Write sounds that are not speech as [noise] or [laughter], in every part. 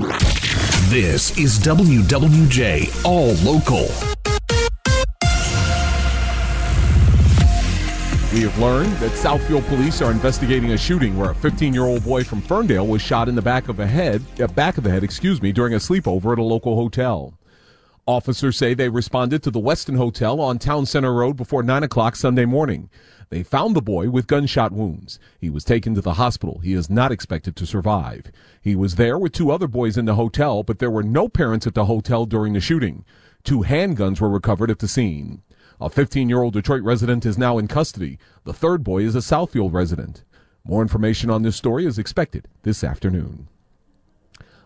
This is WWJ All Local. We have learned that Southfield police are investigating a shooting where a 15-year-old boy from Ferndale was shot in the back of the head, uh, back of the head, excuse me, during a sleepover at a local hotel. Officers say they responded to the Westin Hotel on Town Center Road before 9 o'clock Sunday morning. They found the boy with gunshot wounds. He was taken to the hospital. He is not expected to survive. He was there with two other boys in the hotel, but there were no parents at the hotel during the shooting. Two handguns were recovered at the scene. A 15 year old Detroit resident is now in custody. The third boy is a Southfield resident. More information on this story is expected this afternoon.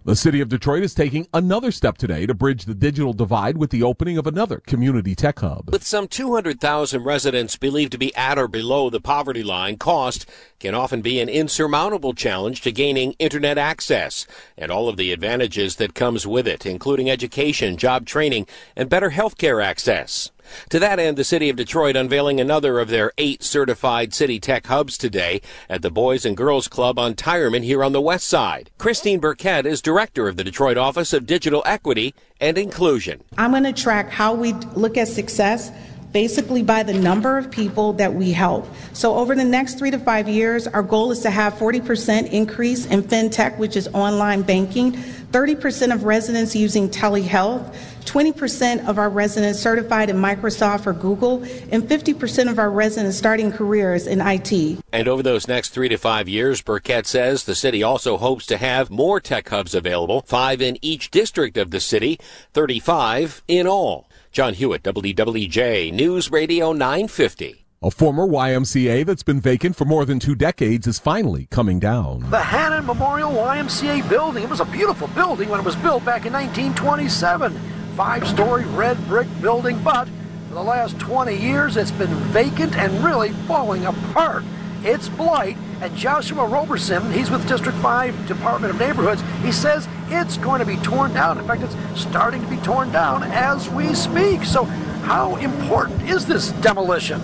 The city of Detroit is taking another step today to bridge the digital divide with the opening of another community tech hub. With some 200,000 residents believed to be at or below the poverty line, cost can often be an insurmountable challenge to gaining internet access and all of the advantages that comes with it, including education, job training, and better healthcare access. To that end, the City of Detroit unveiling another of their eight certified city tech hubs today at the Boys and Girls Club on Tireman here on the west side. Christine Burkett is director of the Detroit Office of Digital Equity and Inclusion. I'm going to track how we look at success basically by the number of people that we help. So over the next three to five years, our goal is to have 40% increase in fintech, which is online banking, 30% of residents using telehealth, 20% of our residents certified in Microsoft or Google, and 50% of our residents starting careers in IT. And over those next three to five years, Burkett says the city also hopes to have more tech hubs available, five in each district of the city, 35 in all. John Hewitt, WWJ News Radio 950. A former YMCA that's been vacant for more than two decades is finally coming down. The Hannan Memorial YMCA building. It was a beautiful building when it was built back in 1927. Five story red brick building, but for the last 20 years it's been vacant and really falling apart. It's blight. And Joshua Roberson, he's with District 5 Department of Neighborhoods, he says it's going to be torn down. In fact, it's starting to be torn down as we speak. So, how important is this demolition?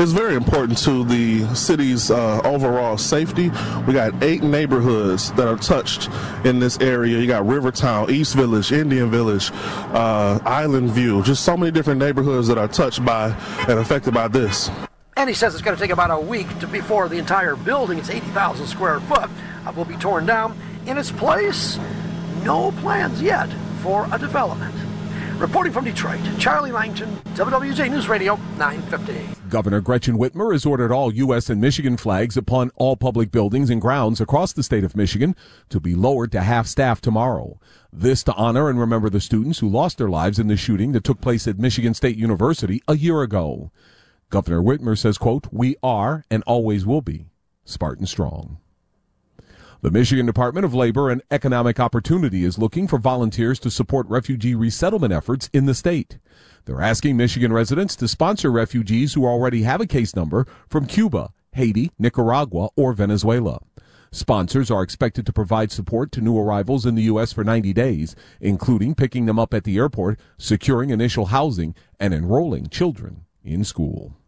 It's very important to the city's uh, overall safety. We got eight neighborhoods that are touched in this area. You got Rivertown, East Village, Indian Village, uh, Island View, just so many different neighborhoods that are touched by and affected by this. And he says it's going to take about a week to, before the entire building, it's 80,000 square foot, uh, will be torn down. In its place, no plans yet for a development. Reporting from Detroit, Charlie Langton, WWJ News Radio 950. Governor Gretchen Whitmer has ordered all U.S. and Michigan flags upon all public buildings and grounds across the state of Michigan to be lowered to half staff tomorrow. This to honor and remember the students who lost their lives in the shooting that took place at Michigan State University a year ago. Governor Whitmer says, quote, we are and always will be Spartan strong. The Michigan Department of Labor and Economic Opportunity is looking for volunteers to support refugee resettlement efforts in the state. They're asking Michigan residents to sponsor refugees who already have a case number from Cuba, Haiti, Nicaragua, or Venezuela. Sponsors are expected to provide support to new arrivals in the U.S. for 90 days, including picking them up at the airport, securing initial housing, and enrolling children in school.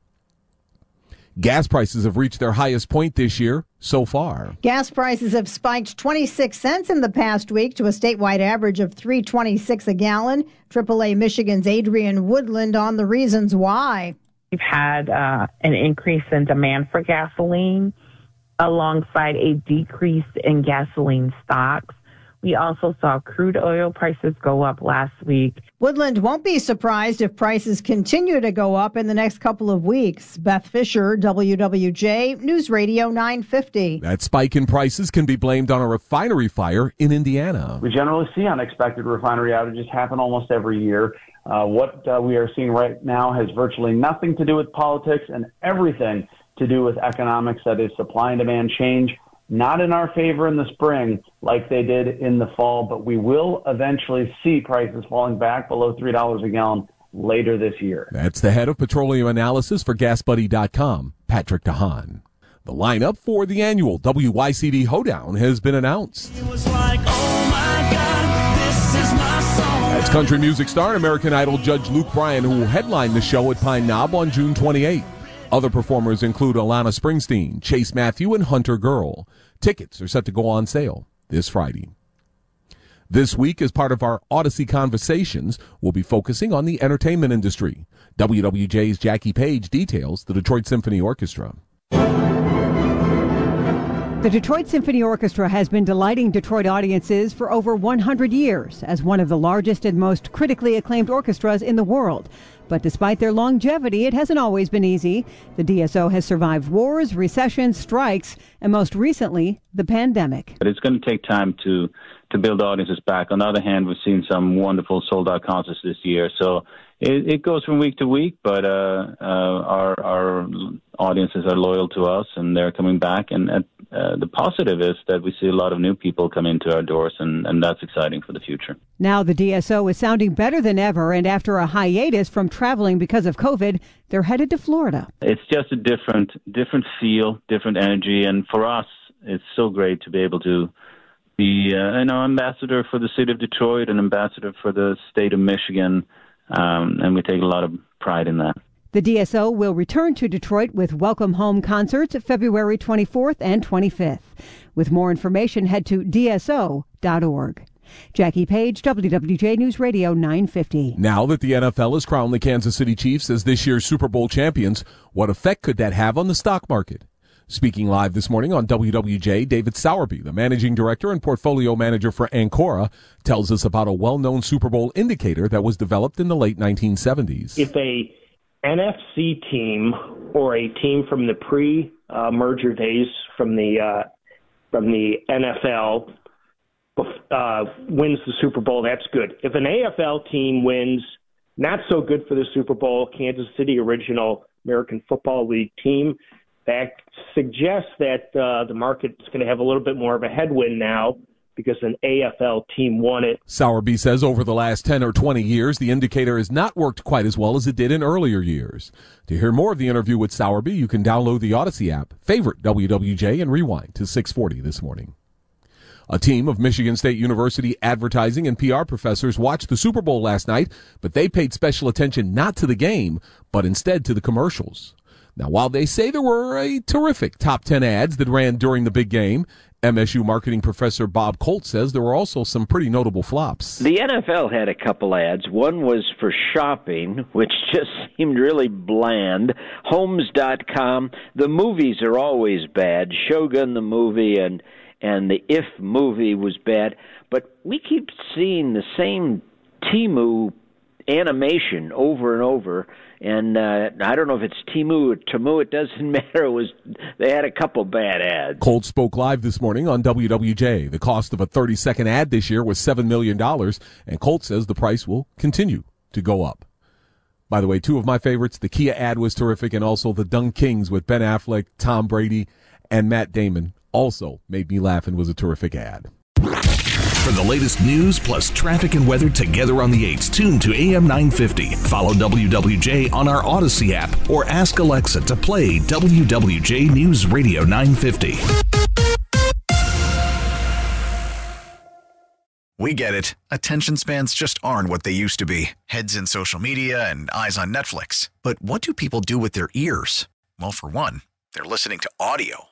Gas prices have reached their highest point this year so far. Gas prices have spiked 26 cents in the past week to a statewide average of 326 a gallon. AAA Michigan's Adrienne Woodland on the reasons why. We've had uh, an increase in demand for gasoline alongside a decrease in gasoline stocks. We also saw crude oil prices go up last week. Woodland won't be surprised if prices continue to go up in the next couple of weeks. Beth Fisher, WWJ, News Radio 950. That spike in prices can be blamed on a refinery fire in Indiana. We generally see unexpected refinery outages happen almost every year. Uh, what uh, we are seeing right now has virtually nothing to do with politics and everything to do with economics, that is supply and demand change not in our favor in the spring like they did in the fall, but we will eventually see prices falling back below $3 a gallon later this year. That's the head of petroleum analysis for GasBuddy.com, Patrick DeHaan. The lineup for the annual WYCD Hoedown has been announced. Like, oh That's country music star and American Idol judge Luke Bryan, who will headline the show at Pine Knob on June 28. Other performers include Alana Springsteen, Chase Matthew, and HunterGirl. Tickets are set to go on sale this Friday. This week, as part of our Audacy Conversations, we'll be focusing on the entertainment industry. WWJ's Jackie Page details the Detroit Symphony Orchestra. The Detroit Symphony Orchestra has been delighting Detroit audiences for over 100 years as one of the largest and most critically acclaimed orchestras in the world. But despite their longevity, it hasn't always been easy. The DSO has survived wars, recessions, strikes, and most recently, the pandemic. But it's going to take time to to build audiences back. On the other hand, we've seen some wonderful sold out concerts this year. So it, it goes from week to week, but uh, uh, our our audiences are loyal to us and they're coming back. And uh, the positive is that we see a lot of new people come into our doors, and, and that's exciting for the future. Now the DSO is sounding better than ever, and after a hiatus from traveling because of COVID, they're headed to Florida. It's just a different different feel, different energy, and for us, it's so great to be able to be uh, you know ambassador for the city of Detroit, and ambassador for the state of Michigan um, and we take a lot of pride in that. The DSO will return to Detroit with Welcome Home concerts February 24th and 25th. With more information, head to DSO.org. Jackie Page, WWJ News Radio 950. Now that the NFL has crowned the Kansas City Chiefs as this year's Super Bowl champions, what effect could that have on the stock market? Speaking live this morning on WWJ, David Sowerby, the managing director and portfolio manager for Ancora, tells us about a well-known Super Bowl indicator that was developed in the late 1970s. If a NFC team or a team from the pre-merger days from the uh, from the NFL uh, wins the Super Bowl, that's good. If an AFL team wins, not so good for the Super Bowl. Kansas City original American Football League team that suggests that uh, the market's going to have a little bit more of a headwind now because an AFL team won it. Sowerby says over the last 10 or 20 years, the indicator has not worked quite as well as it did in earlier years. To hear more of the interview with Sowerby, you can download the Audacy app, favorite WWJ, and rewind to 640 this morning. A team of Michigan State University advertising and PR professors watched the Super Bowl last night, but they paid special attention not to the game, but instead to the commercials. Now, while they say there were a terrific top 10 ads that ran during the big game, MSU marketing professor Bob Kolt says there were also some pretty notable flops. The NFL had a couple ads. One was for shopping, which [laughs] just seemed really bland. Homes.com. The movies are always bad. Shogun the movie and and the If movie was bad, but we keep seeing the same Temu animation over and over and uh, I don't know if it's Timu or Tamu. It doesn't [laughs] matter. It was they had a couple bad ads. Kolt spoke live this morning on WWJ. The cost of a 30 second ad this year was seven million dollars, and Kolt says the price will continue to go up. By the way, two of my favorites, the Kia ad was terrific, and also the DunKings with Ben Affleck, Tom Brady, and Matt Damon also made me laugh and was a terrific ad. For the latest news plus traffic and weather together on the 8s, tune to AM 950. Follow WWJ on our Audacy app or ask Alexa to play WWJ News Radio 950. We get it. Attention spans just aren't what they used to be heads in social media and eyes on Netflix. But what do people do with their ears? Well, for one, they're listening to audio.